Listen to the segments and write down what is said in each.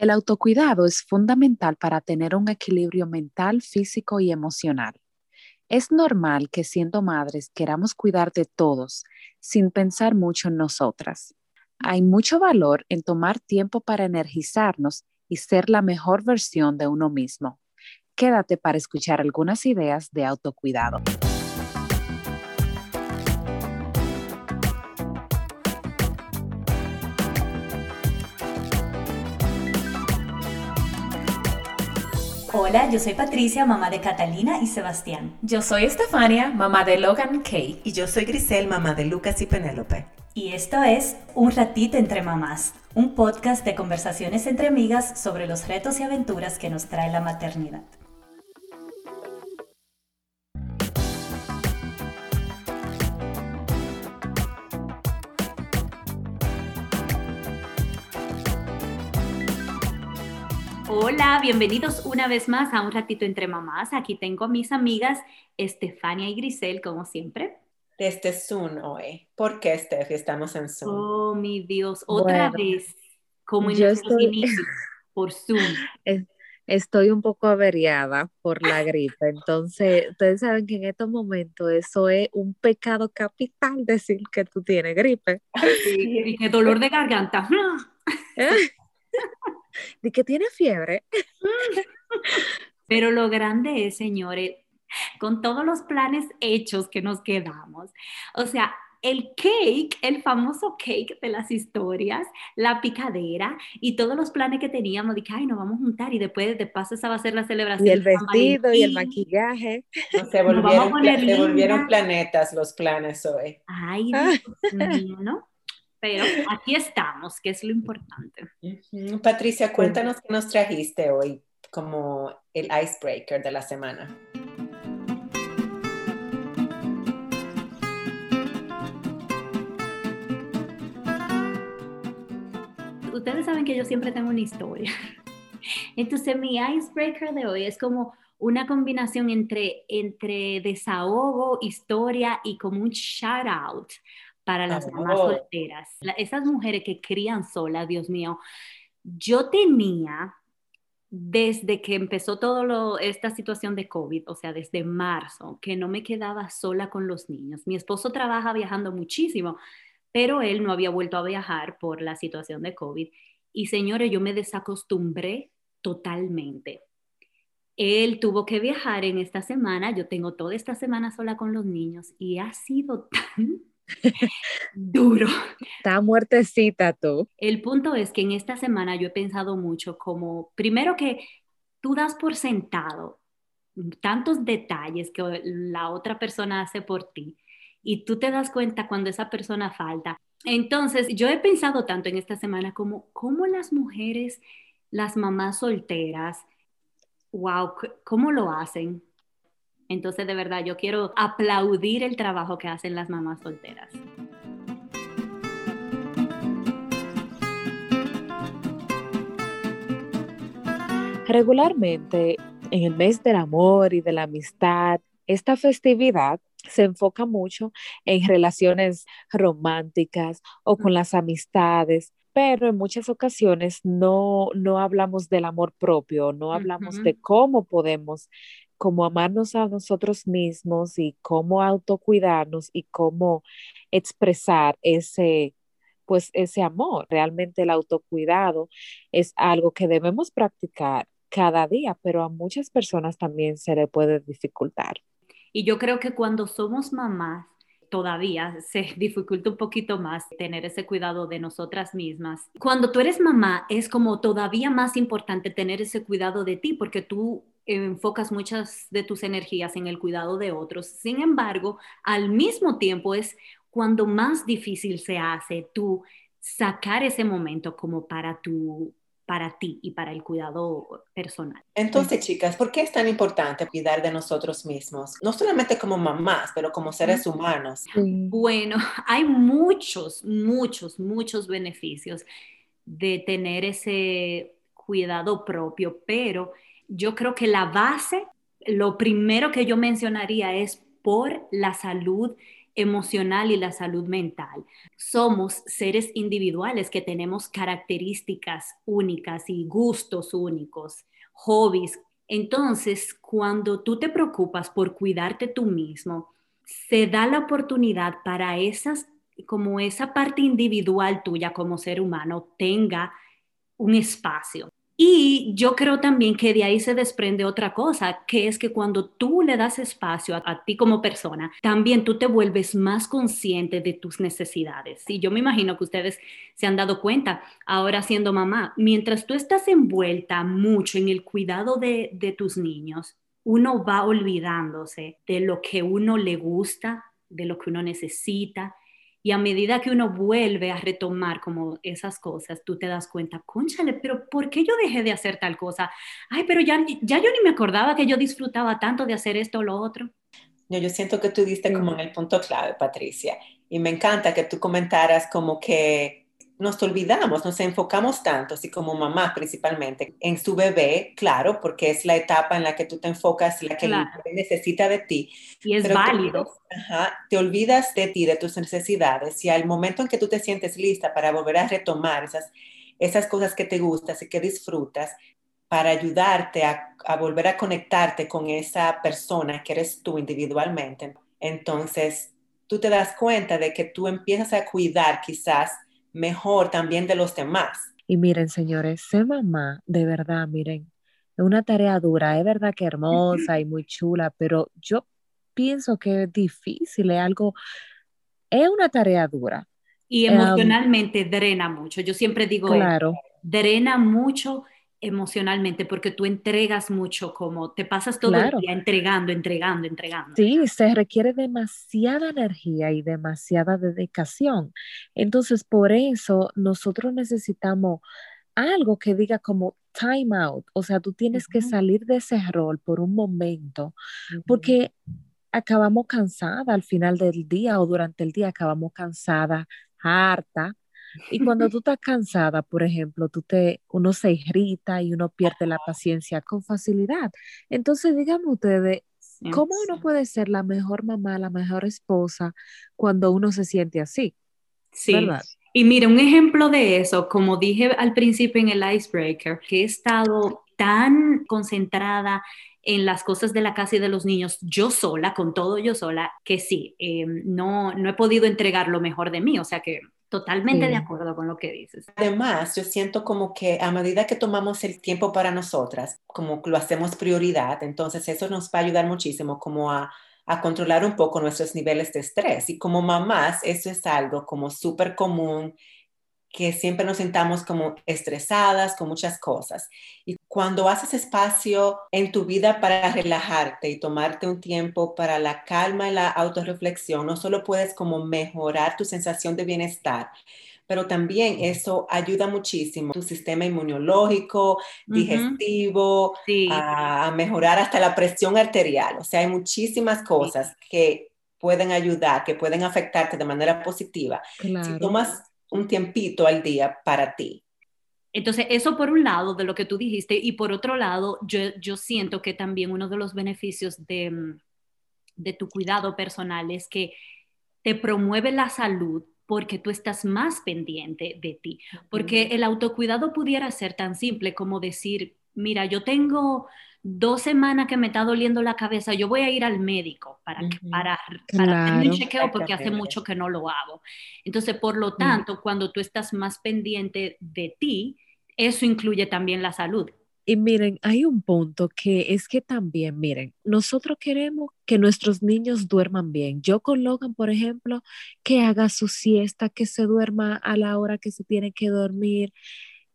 El autocuidado es fundamental para tener un equilibrio mental, físico y emocional. Es normal que siendo madres queramos cuidar de todos sin pensar mucho en nosotras. Hay mucho valor en tomar tiempo para energizarnos y ser la mejor versión de uno mismo. Quédate para escuchar algunas ideas de autocuidado. Hola, yo soy Patricia, mamá de Catalina y Sebastián. Yo soy Estefania, mamá de Logan Kay. Y yo soy Grisel, mamá de Lucas y Penélope. Y esto es Un ratito entre mamás, un podcast de conversaciones entre amigas sobre los retos y aventuras que nos trae la maternidad. Hola, bienvenidos una vez más a Un Ratito Entre Mamás. Aquí tengo a mis amigas Estefania y Grisel, como siempre. Desde Zoom hoy. ¿Por qué, Steffi, estamos en Zoom? Oh, mi Dios, otra vez, como en nuestros inicios, por Zoom. Estoy un poco averiada por la gripe, entonces ustedes saben que en estos momentos eso es un pecado capital decir que tú tienes gripe. Sí, y que dolor de garganta. de que tiene fiebre. Pero lo grande es, señores, con todos los planes hechos que nos quedamos. O sea, el cake, el famoso cake de las historias, la picadera y todos los planes que teníamos de que, ay, nos vamos a juntar y después de paso esa va a ser la celebración. Y el vestido y el maquillaje. se, volvieron, planetas los planes hoy. Ay, ah. Dios mío, ¿no? Pero aquí estamos, que es lo importante. Patricia, cuéntanos qué nos trajiste hoy como el icebreaker de la semana. Ustedes saben que yo siempre tengo una historia. Entonces mi icebreaker de hoy es como una combinación entre, entre desahogo, historia y como un shout out para las mamás solteras. esas mujeres que crían solas, Dios mío, yo tenía desde que empezó todo esta situación de COVID, o sea, desde marzo, que no me quedaba sola con los niños. Mi esposo trabaja viajando muchísimo, pero él no había vuelto a viajar por la situación de COVID. Y señores, yo me desacostumbré totalmente. Él tuvo que viajar en esta semana, yo tengo toda esta semana sola con los niños y ha sido tan duro. Está muertecita tú. El punto es que en esta semana yo he pensado mucho como, primero que tú das por sentado tantos detalles que la otra persona hace por ti y tú te das cuenta cuando esa persona falta. Entonces, yo he pensado tanto en esta semana como cómo las mujeres, las mamás solteras, wow, ¿cómo lo hacen? Entonces, de verdad, yo quiero aplaudir el trabajo que hacen las mamás solteras. Regularmente, en el mes del amor y de la amistad, esta festividad se enfoca mucho en relaciones románticas o con las amistades, pero en muchas ocasiones no, no hablamos del amor propio, no hablamos de cómo podemos cómo amarnos a nosotros mismos y cómo autocuidarnos y cómo expresar ese, pues ese amor. Realmente el autocuidado es algo que debemos practicar cada día, pero a muchas personas también se le puede dificultar. Y yo creo que cuando somos mamás, todavía se dificulta un poquito más tener ese cuidado de nosotras mismas. Cuando tú eres mamá, es como todavía más importante tener ese cuidado de ti, porque tú enfocas muchas de tus energías en el cuidado de otros. Sin embargo, al mismo tiempo es cuando más difícil se hace tú sacar ese momento como para tu para ti y para el cuidado personal. Entonces, chicas, ¿por qué es tan importante cuidar de nosotros mismos? No solamente como mamás, pero como seres humanos. Bueno, hay muchos, muchos, muchos beneficios de tener ese cuidado propio, pero yo creo que la base, lo primero que yo mencionaría es por la salud emocional y la salud mental. Somos seres individuales que tenemos características únicas y gustos únicos, hobbies. Entonces, cuando tú te preocupas por cuidarte tú mismo, se da la oportunidad para esas, como esa parte individual tuya como ser humano tenga un espacio. Y yo creo también que de ahí se desprende otra cosa, que es que cuando tú le das espacio a, ti como persona, también tú te vuelves más consciente de tus necesidades. Y yo me imagino que ustedes se han dado cuenta ahora siendo mamá, mientras tú estás envuelta mucho en el cuidado de, de tus niños, uno va olvidándose de lo que uno le gusta, de lo que uno necesita, y a medida que uno vuelve a retomar como esas cosas, tú te das cuenta, conchale, pero ¿por qué yo dejé de hacer tal cosa? Ay, pero ya, ya yo ni me acordaba que yo disfrutaba tanto de hacer esto o lo otro. Yo, yo siento que tú diste como en el punto clave, Patricia. Y me encanta que tú comentaras como que nos olvidamos, nos enfocamos tanto, así como mamá principalmente, en su bebé, claro, porque es la etapa en la que tú te enfocas, la que necesita de ti. Y es válido. Te, ajá, te olvidas de ti, de tus necesidades, y al momento en que tú te sientes lista para volver a retomar esas, esas cosas que te gustan y que disfrutas, para ayudarte a, a volver a conectarte con esa persona que eres tú individualmente, entonces tú te das cuenta de que tú empiezas a cuidar quizás mejor también de los demás. Y miren, señores, ser mamá, de verdad, miren, es una tarea dura, es verdad que hermosa y muy chula, pero yo pienso que es difícil, es algo, es una tarea dura. Y emocionalmente drena mucho. Yo siempre digo, claro. drena mucho emocionalmente porque tú entregas mucho, como te pasas todo el día entregando, entregando, entregando. Sí, se requiere demasiada energía y demasiada dedicación. Entonces, por eso nosotros necesitamos algo que diga como time out, o sea, tú tienes que salir de ese rol por un momento, porque acabamos cansada al final del día o durante el día, acabamos cansada, harta, y cuando tú estás cansada, por ejemplo, tú te, uno se irrita y uno pierde la paciencia con facilidad. Entonces, díganme ustedes, ¿cómo uno puede ser la mejor mamá, la mejor esposa cuando uno se siente así? Sí. ¿verdad? Y mire, un ejemplo de eso, como dije al principio en el icebreaker, que he estado tan concentrada en las cosas de la casa y de los niños yo sola, con todo yo sola, que sí, eh, no, no he podido entregar lo mejor de mí. O sea que Totalmente de acuerdo con lo que dices. Además, yo siento como que a medida que tomamos el tiempo para nosotras, como lo hacemos prioridad, entonces eso nos va a ayudar muchísimo como a, a controlar un poco nuestros niveles de estrés. Y como mamás, eso es algo como súper común que siempre nos sintamos como estresadas con muchas cosas. Y cuando haces espacio en tu vida para relajarte y tomarte un tiempo para la calma y la autorreflexión, no solo puedes como mejorar tu sensación de bienestar, pero también eso ayuda muchísimo tu sistema inmunológico, digestivo, a, mejorar hasta la presión arterial. O sea, hay muchísimas cosas que pueden ayudar, que pueden afectarte de manera positiva. Si tomas un tiempito al día para ti. Entonces, eso por un lado de lo que tú dijiste y por otro lado, yo, yo siento que también uno de los beneficios de, mm, de tu cuidado personal es que te promueve la salud porque tú estás más pendiente de ti. Porque el autocuidado pudiera ser tan simple como decir, mira, yo tengo dos semanas que me está doliendo la cabeza, yo voy a ir al médico para, para, para hacer un chequeo porque hace mucho que no lo hago. Entonces, por lo tanto, cuando tú estás más pendiente de ti, eso incluye también la salud. Y miren, hay un punto que es que también, miren, nosotros queremos que nuestros niños duerman bien. Yo con Logan, por ejemplo, que haga su siesta, que se duerma a la hora que se tiene que dormir,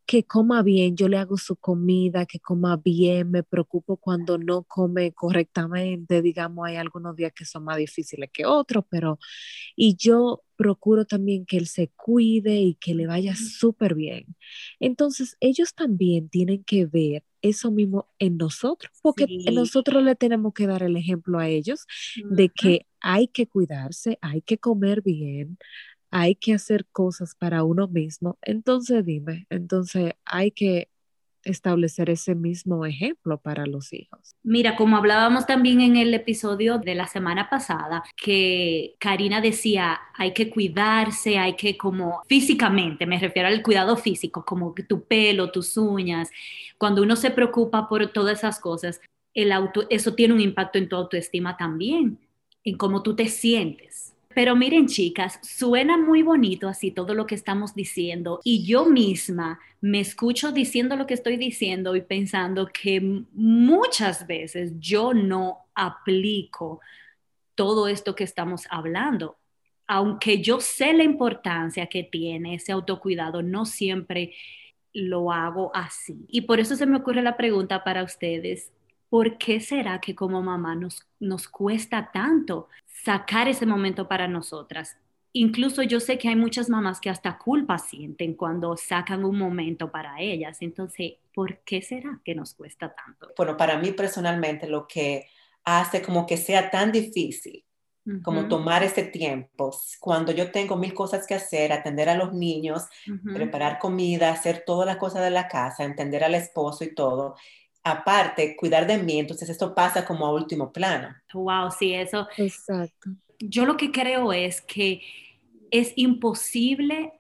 que coma bien, yo le hago su comida, que coma bien, me preocupo cuando no come correctamente, digamos, hay algunos días que son más difíciles que otros, pero y yo procuro también que él se cuide y que le vaya súper bien. Entonces, ellos también tienen que ver eso mismo en nosotros, porque nosotros le tenemos que dar el ejemplo a ellos de que hay que cuidarse, hay que comer bien, hay que hacer cosas para uno mismo. Entonces dime, entonces hay que establecer ese mismo ejemplo para los hijos. Mira, como hablábamos también en el episodio de la semana pasada, que Karina decía, hay que cuidarse, hay que como físicamente, me refiero al cuidado físico, como tu pelo, tus uñas, cuando uno se preocupa por todas esas cosas, el auto, eso tiene un impacto en tu autoestima también, en cómo tú te sientes. Pero miren, chicas, suena muy bonito así todo lo que estamos diciendo y yo misma me escucho diciendo lo que estoy diciendo y pensando que muchas veces yo no aplico todo esto que estamos hablando. Aunque yo sé la importancia que tiene ese autocuidado, no siempre lo hago así. Y por eso se me ocurre la pregunta para ustedes. ¿Por qué será que como mamá nos, nos cuesta tanto sacar ese momento para nosotras. Incluso yo sé que hay muchas mamás que hasta culpa sienten cuando sacan un momento para ellas. Entonces, ¿por qué será que nos cuesta tanto? Bueno, para mí personalmente lo que hace como que sea tan difícil como tomar ese tiempo. Cuando yo tengo mil cosas que hacer, atender a los niños, preparar comida, hacer todas las cosas de la casa, entender al esposo y todo, aparte cuidar de mí, entonces esto pasa como a último plano. Wow, sí, eso. Exacto. Yo lo que creo es que es imposible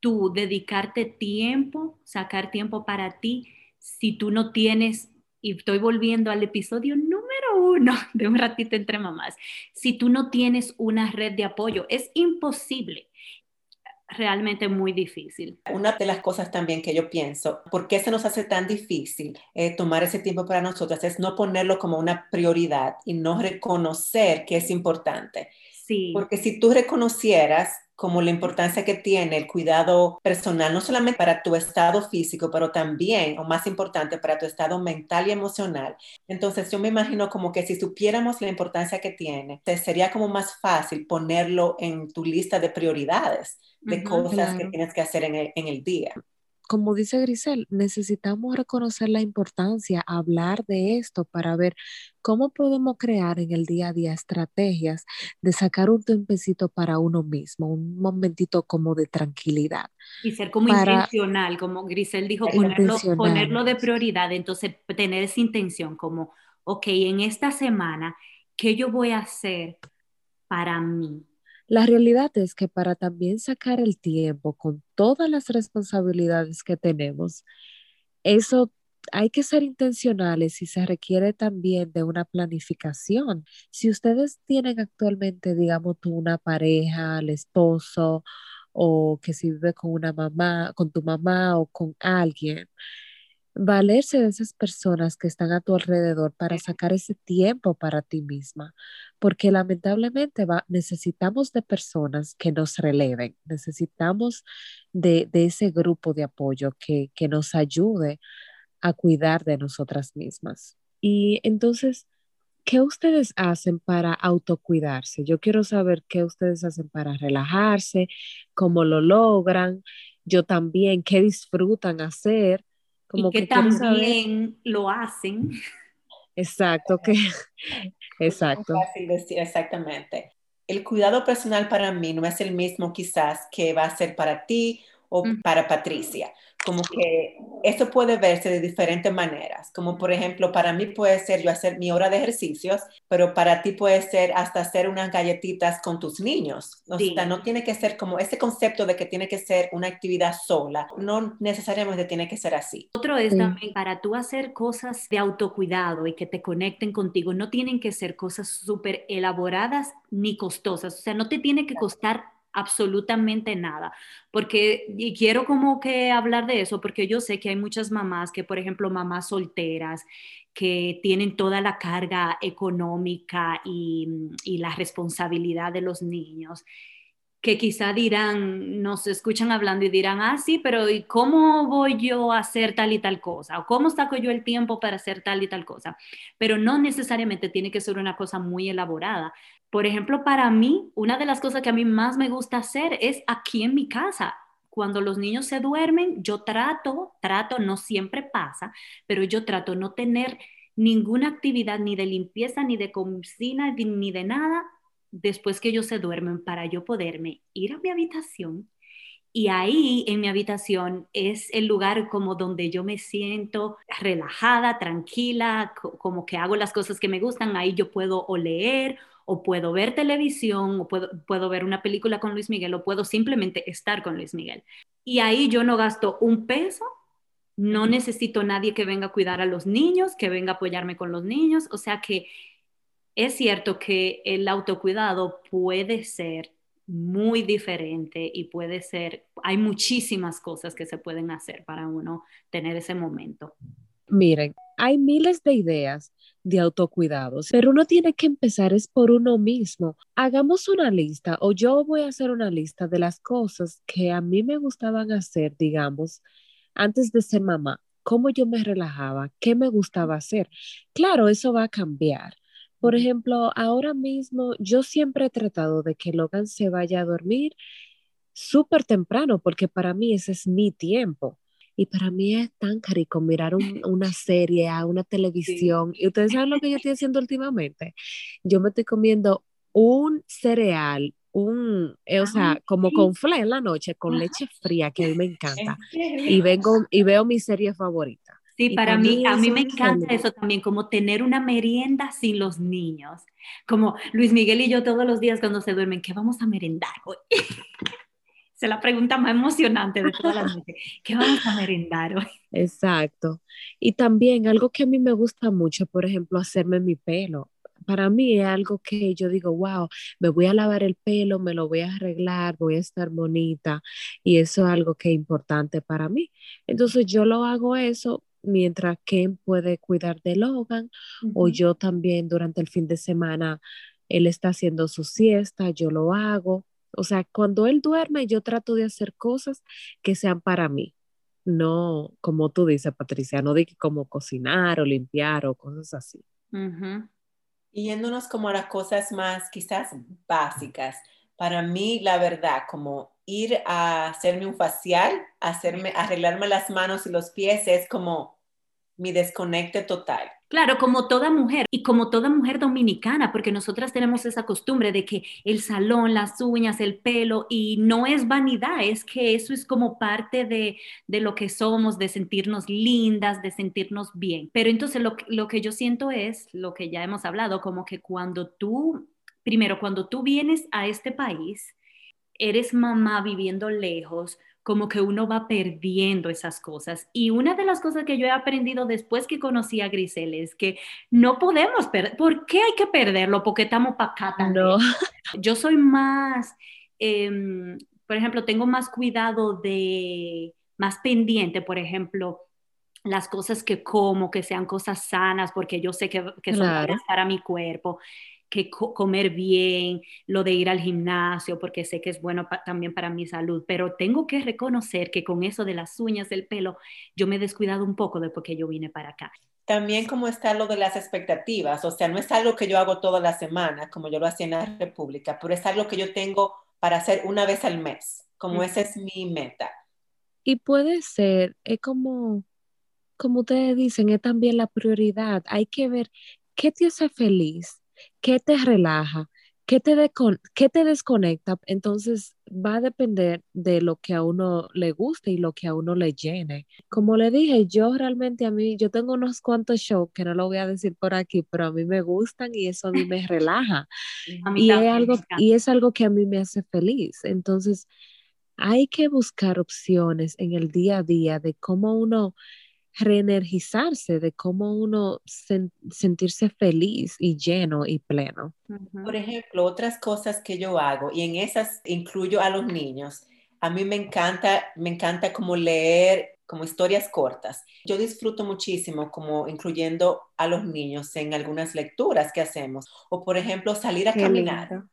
tú dedicarte tiempo, sacar tiempo para ti, si tú no tienes, y estoy volviendo al episodio número uno de un ratito entre mamás, si tú no tienes una red de apoyo, es imposible realmente muy difícil. Una de las cosas también que yo pienso, ¿por qué se nos hace tan difícil eh, tomar ese tiempo para nosotras? Es no ponerlo como una prioridad y no reconocer que es importante. Sí. Porque si tú reconocieras como la importancia que tiene el cuidado personal, no solamente para tu estado físico, pero también, o más importante, para tu estado mental y emocional. Entonces, yo me imagino como que si supiéramos la importancia que tiene, sería como más fácil ponerlo en tu lista de prioridades, de cosas que tienes que hacer en el, en el día como dice Grisel, necesitamos reconocer la importancia, hablar de esto para ver cómo podemos crear en el día a día estrategias de sacar un tiempecito para uno mismo, un momentito como de tranquilidad. Y ser como intencional, como Grisel dijo, ponerlo, ponerlo de prioridad, entonces tener esa intención como, ok, en esta semana, ¿qué yo voy a hacer para mí? La realidad es que para también sacar el tiempo con todas las responsabilidades que tenemos, eso hay que ser intencionales y se requiere también de una planificación. Si ustedes tienen actualmente, digamos, una pareja, el esposo, o que si vive con una mamá, con tu mamá o con alguien, valerse de esas personas que están a tu alrededor para sacar ese tiempo para ti misma, porque lamentablemente va, necesitamos de personas que nos releven, necesitamos de, ese grupo de apoyo que, que nos ayude a cuidar de nosotras mismas. Y entonces, ¿qué ustedes hacen para autocuidarse? Yo quiero saber qué ustedes hacen para relajarse, cómo lo logran, yo también, qué disfrutan hacer y que, también lo hacen. Exacto, que exacto. Es fácil decir exactamente. El cuidado personal para mí no es el mismo quizás que va a ser para ti o para Patricia como que eso puede verse de diferentes maneras, como por ejemplo, para mí puede ser yo hacer mi hora de ejercicios, pero para ti puede ser hasta hacer unas galletitas con tus niños. O sea, no tiene que ser como ese concepto de que tiene que ser una actividad sola, no necesariamente tiene que ser así. Otro es también para tú hacer cosas de autocuidado y que te conecten contigo, no tienen que ser cosas súper elaboradas ni costosas, o sea, no te tiene que costar absolutamente nada, porque y quiero como que hablar de eso, porque yo sé que hay muchas mamás que, por ejemplo, mamás solteras, que tienen toda la carga económica y, y la responsabilidad de los niños que quizá dirán, nos escuchan hablando y dirán, ah, sí, pero ¿y cómo voy yo a hacer tal y tal cosa? ¿O cómo saco yo el tiempo para hacer tal y tal cosa? Pero no necesariamente tiene que ser una cosa muy elaborada. Por ejemplo, para mí, una de las cosas que a mí más me gusta hacer es aquí en mi casa. Cuando los niños se duermen, yo trato, trato, no siempre pasa, pero yo trato no tener ninguna actividad ni de limpieza, ni de cocina, ni de nada después que ellos se duermen para yo poderme ir a mi habitación Y ahí en mi habitación es el lugar como donde yo me siento relajada, tranquila, como que hago las cosas que me gustan. Ahí yo puedo o leer o puedo ver televisión o puedo, puedo ver una película con Luis Miguel o puedo simplemente estar con Luis Miguel. Y ahí yo no gasto un peso no necesito nadie que venga a cuidar a los niños, que venga a apoyarme con los niños. O sea que es cierto que el autocuidado puede ser muy diferente y puede ser, hay muchísimas cosas que se pueden hacer para uno tener ese momento. Miren, hay miles de ideas de autocuidados, pero uno tiene que empezar es por uno mismo. Hagamos una lista o yo voy a hacer una lista de las cosas que a mí me gustaban hacer, digamos, antes de ser mamá. Cómo yo me relajaba, qué me gustaba hacer. Claro, eso va a cambiar por ejemplo, ahora mismo yo siempre he tratado de que Logan se vaya a dormir súper temprano, porque para mí ese es mi tiempo. Y para mí es tan carico mirar una serie, a una televisión. Y ustedes saben lo que yo estoy haciendo últimamente. Yo me estoy comiendo un cereal, un, eh, o sea, como con fle en la noche, con leche fría, que a mí me encanta. Y vengo y veo mi serie favorita. Sí, para mí, a mí me encanta eso también, como tener una merienda sin los niños. Como Luis Miguel y yo todos los días cuando se duermen, ¿qué vamos a merendar hoy? Se la pregunta más emocionante de todas las noches. ¿Qué vamos a merendar hoy? Exacto. Y también algo que a mí me gusta mucho, por ejemplo, hacerme mi pelo. Para mí es algo que yo digo, wow, me voy a lavar el pelo, me lo voy a arreglar, voy a estar bonita. Y eso es algo que es importante para mí. Entonces yo lo hago eso mientras Ken puede cuidar de Logan o yo también durante el fin de semana, él está haciendo su siesta, yo lo hago. O sea, cuando él duerme, yo trato de hacer cosas que sean para mí. No, como tú dices, Patricia, no de como cocinar o limpiar o cosas así. Y yéndonos como a las cosas más quizás básicas, para mí la verdad, como ir a hacerme un facial, hacerme, arreglarme las manos y los pies es como mi desconecte total. Claro, como toda mujer y como toda mujer dominicana, porque nosotras tenemos esa costumbre de que el salón, las uñas, el pelo, y no es vanidad, es que eso es como parte de, de lo que somos, de sentirnos lindas, de sentirnos bien. Pero entonces lo, lo que yo siento es, lo que ya hemos hablado, como que cuando tú, primero, cuando tú vienes a este país, eres mamá viviendo lejos, como que uno va perdiendo esas cosas. Y una de las cosas que yo he aprendido después que conocí a Grisel es que no podemos perder. ¿Por qué hay que perderlo? Porque estamos para acá también. No. Yo soy más, em, por ejemplo, tengo más cuidado de, más pendiente, por ejemplo, las cosas que como, que sean cosas sanas, porque yo sé que, que son para mi cuerpo que comer bien, lo de ir al gimnasio, porque sé que es bueno también para mi salud, pero tengo que reconocer que con eso de las uñas, del pelo, yo me he descuidado un poco después que yo vine para acá. También como está lo de las expectativas, o sea, no es algo que yo hago toda la semana, como yo lo hacía en la República, pero es algo que yo tengo para hacer una vez al mes, como esa es mi meta. Y puede ser, es como, como ustedes dicen, es también la prioridad. Hay que ver qué te hace feliz ¿Qué te relaja? ¿Qué te, ¿Qué te desconecta? Entonces va a depender de lo que a uno le guste y lo que a uno le llene. Como le dije, yo realmente a mí, yo tengo unos cuantos shows que no lo voy a decir por aquí, pero a mí me gustan y eso a mí me relaja. y, es algo, y es algo que a mí me hace feliz. Entonces, hay que buscar opciones en el día a día de cómo uno reenergizarse, de cómo uno sentirse feliz y lleno y pleno. Por ejemplo, otras cosas que yo hago, y en esas incluyo a los niños, a mí me encanta, me encanta como leer como historias cortas. Yo disfruto muchísimo como incluyendo a los niños en algunas lecturas que hacemos. O por ejemplo, salir a caminar.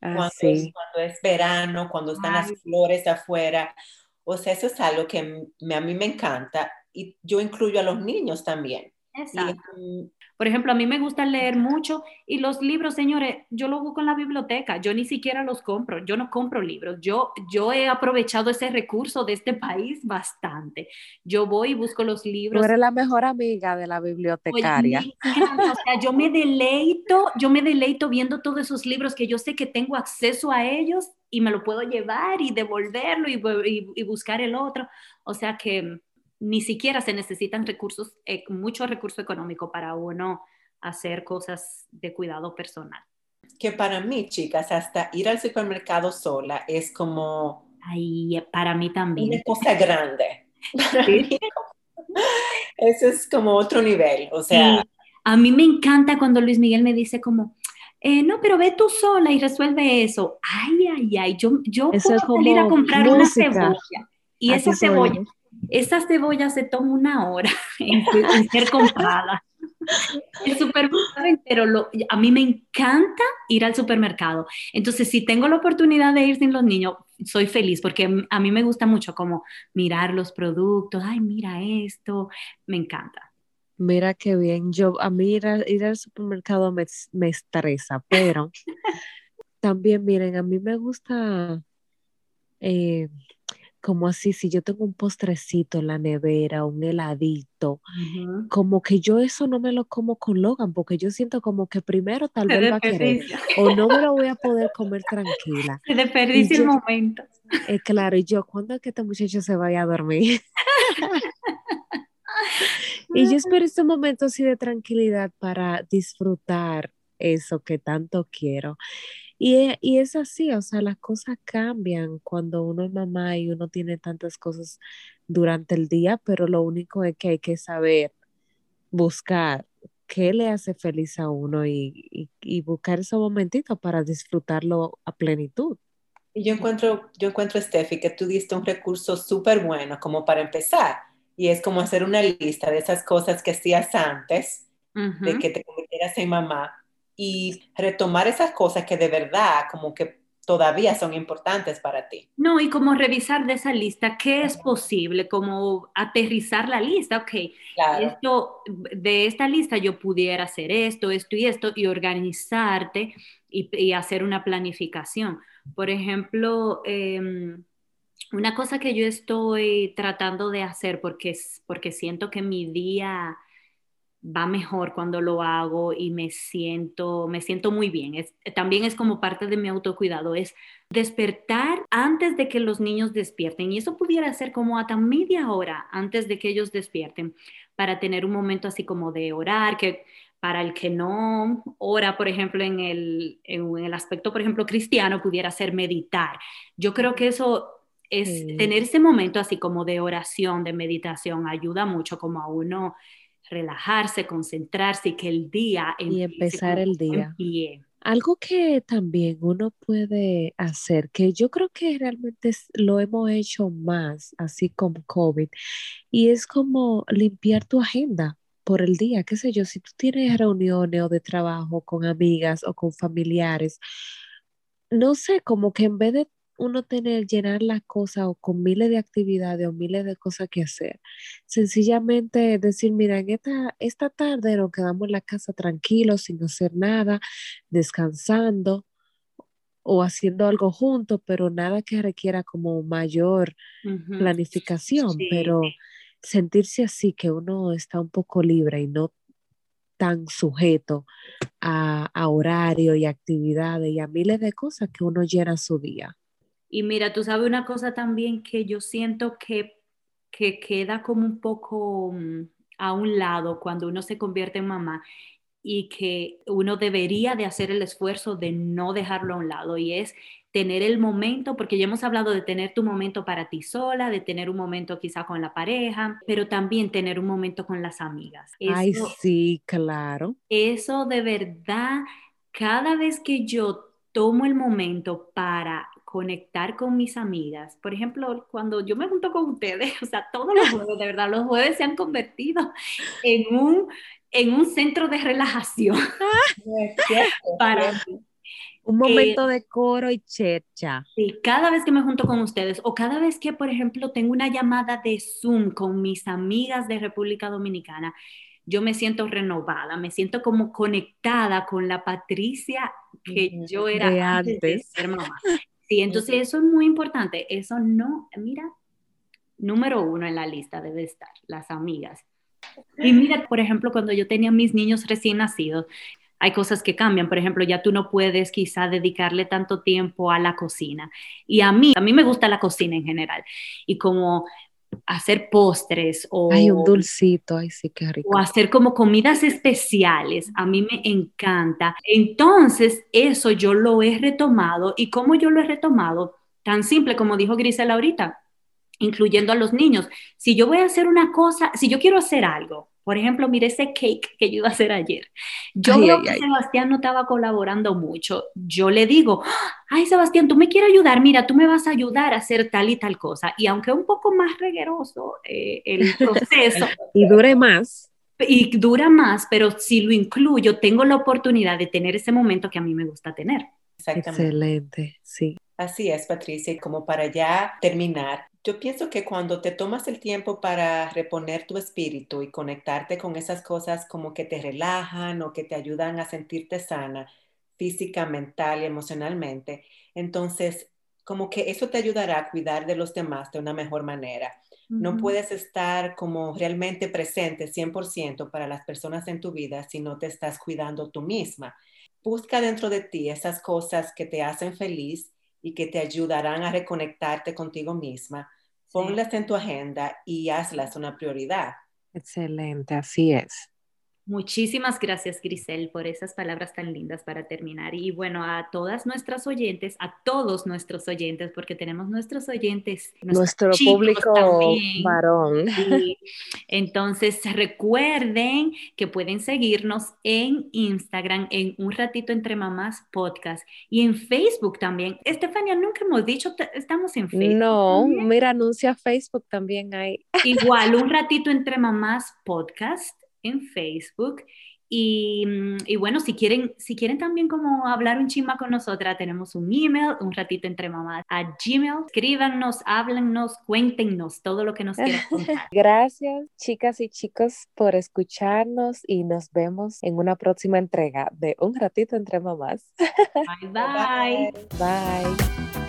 Ah, cuando, es, cuando, es, verano, cuando están las flores afuera. O sea, eso es algo que a mí me encanta y yo incluyo a los niños también. Exacto. Por ejemplo, a mí me gusta leer mucho y los libros, señores, yo los busco en la biblioteca, yo ni siquiera los compro, yo no compro libros, yo, yo he aprovechado ese recurso de este país bastante. Yo voy y busco los libros. Tú eres la mejor amiga de la bibliotecaria. o sea, yo me deleito, yo me deleito viendo todos esos libros que yo sé que tengo acceso a ellos y me lo puedo llevar y devolverlo y, y, y buscar el otro. O sea que ni siquiera se necesitan recursos, eh, mucho recurso económico para uno hacer cosas de cuidado personal. Que para mí, chicas, hasta ir al supermercado sola es como... Ay, para mí también. Una cosa grande. eso es como otro nivel, o sea... A mí me encanta cuando Luis Miguel me dice como, eh, no, pero ve tú sola y resuelve eso. Ay, ay, ay, yo, yo puedo salir a comprar una cebolla. Y esa cebolla, esa cebolla se toma una hora en, ser comprada. El supermercado entero, a mí me encanta ir al supermercado. Entonces, si tengo la oportunidad de ir sin los niños, soy feliz porque a mí me gusta mucho como mirar los productos, ay, mira esto, me encanta. Mira qué bien, yo a mí ir, ir al supermercado me, me estresa, pero también miren, a mí me gusta eh, como así, si yo tengo un postrecito en la nevera, un heladito, como que yo eso no me lo como con Logan, porque yo siento como que primero tal vez va a querer, o no me lo voy a poder comer tranquila. Se desperdicia el momento. Eh, claro, y yo, ¿cuándo es que este muchacho se vaya a dormir? y yo espero este momento así de tranquilidad para disfrutar eso que tanto quiero. E, y, es así, o sea, las cosas cambian cuando uno es mamá y uno tiene tantas cosas durante el día, pero lo único es que hay que saber buscar qué le hace feliz a uno y, buscar ese momentito para disfrutarlo a plenitud. Y yo encuentro, yo encuentro, Steffi, que tú diste un recurso súper bueno como para empezar, y es como hacer una lista de esas cosas que hacías antes de que te convirtieras en mamá y retomar esas cosas que de verdad como que todavía son importantes para ti. No, y como revisar de esa lista qué es posible, como aterrizar la lista, ok, esto, de esta lista yo pudiera hacer esto, esto y esto, y organizarte y, hacer una planificación. Por ejemplo, em, una cosa que yo estoy tratando de hacer porque, porque siento que mi día va mejor cuando lo hago y me siento, me siento muy bien. Es, también es como parte de mi autocuidado, es despertar antes de que los niños despierten. Y eso pudiera ser como hasta media hora antes de que ellos despierten, para tener un momento así como de orar, que para el que no ora, por ejemplo, en el, en el aspecto, por ejemplo, cristiano, pudiera ser meditar. Yo creo que eso es tener ese momento así como de oración, de meditación, ayuda mucho como a uno relajarse, concentrarse y que el día y empezar el día. Algo que también uno puede hacer, que yo creo que realmente lo hemos hecho más, así como COVID, y es como limpiar tu agenda por el día, qué sé yo, si tú tienes reuniones o de trabajo con amigas o con familiares, no sé, como que en vez de uno tener, llenar las cosas o con miles de actividades o miles de cosas que hacer. Sencillamente decir, mira, en esta, esta tarde nos quedamos en la casa tranquilos, sin hacer nada, descansando o haciendo algo juntos, pero nada que requiera como mayor planificación, pero sentirse así, que uno está un poco libre y no tan sujeto a, a horario y actividades y a miles de cosas que uno llena su día. Y mira, tú sabes una cosa también que yo siento que, que queda como un poco mm, a un lado cuando uno se convierte en mamá y que uno debería de hacer el esfuerzo de no dejarlo a un lado y es tener el momento, porque ya hemos hablado de tener tu momento para ti sola, de tener un momento quizá con la pareja, pero también tener un momento con las amigas. Ay, sí, claro. Eso de verdad, cada vez que yo tomo el momento para conectar con mis amigas. Por ejemplo, cuando yo me junto con ustedes, o sea, todos los jueves, de verdad, los jueves se han convertido en un, en un centro de relajación. para Un momento eh, de coro y checha. Sí, cada vez que me junto con ustedes o cada vez que, por ejemplo, tengo una llamada de Zoom con mis amigas de República Dominicana, yo me siento renovada, me siento como conectada con la Patricia que yo era antes de ser mamá. Sí, entonces eso es muy importante. Eso no, mira, número uno en la lista debe estar, las amigas. Y mira, por ejemplo, cuando yo tenía mis niños recién nacidos, hay cosas que cambian. Por ejemplo, ya tú no puedes quizá dedicarle tanto tiempo a la cocina. Y a mí, a mí me gusta la cocina en general. Y como hacer postres o... Ay, un dulcito, ay sí, qué rico. O hacer como comidas especiales, a mí me encanta. Entonces, eso yo lo he retomado. ¿Y cómo yo lo he retomado? Tan simple como dijo Grisela ahorita, incluyendo a los niños. Si yo voy a hacer una cosa, si yo quiero hacer algo, por ejemplo, mire ese cake que yo iba a hacer ayer. Yo veo que Sebastián no estaba colaborando mucho. Yo le digo, ay Sebastián, tú me quieres ayudar, mira, tú me vas a ayudar a hacer tal y tal cosa. Y aunque un poco más regueroso eh, el proceso. y dure más. Y dura más, pero si lo incluyo, tengo la oportunidad de tener ese momento que a mí me gusta tener. Excelente, sí. Así es, Patricia. Y como para ya terminar, yo pienso que cuando te tomas el tiempo para reponer tu espíritu y conectarte con esas cosas como que te relajan o que te ayudan a sentirte sana física, mental y emocionalmente, entonces como que eso te ayudará a cuidar de los demás de una mejor manera. No puedes estar como realmente presente 100% para las personas en tu vida si no te estás cuidando tú misma. Busca dentro de ti esas cosas que te hacen feliz y que te ayudarán a reconectarte contigo misma. Ponlas en tu agenda y hazlas una prioridad. Excelente, así es. Muchísimas gracias, Grisel, por esas palabras tan lindas para terminar. Y bueno, a todas nuestras oyentes, a todos nuestros oyentes, porque tenemos nuestros oyentes, nuestro público varón. Entonces, recuerden que pueden seguirnos en Instagram, en Un Ratito Entre Mamás Podcast y en Facebook también. Estefania, nunca hemos dicho, estamos en Facebook. No, mira, anuncia Facebook también hay. Igual, Un Ratito Entre Mamás Podcast en Facebook. Mm, y, bueno, si quieren, si quieren también como hablar un chisma con nosotras, tenemos un email, un ratito entre mamás, a Gmail. Escríbanos, háblennos, cuéntenos todo lo que nos quieran contar. Gracias, chicas y chicos, por escucharnos y nos vemos en una próxima entrega de Un ratito entre mamás. bye. Bye. bye.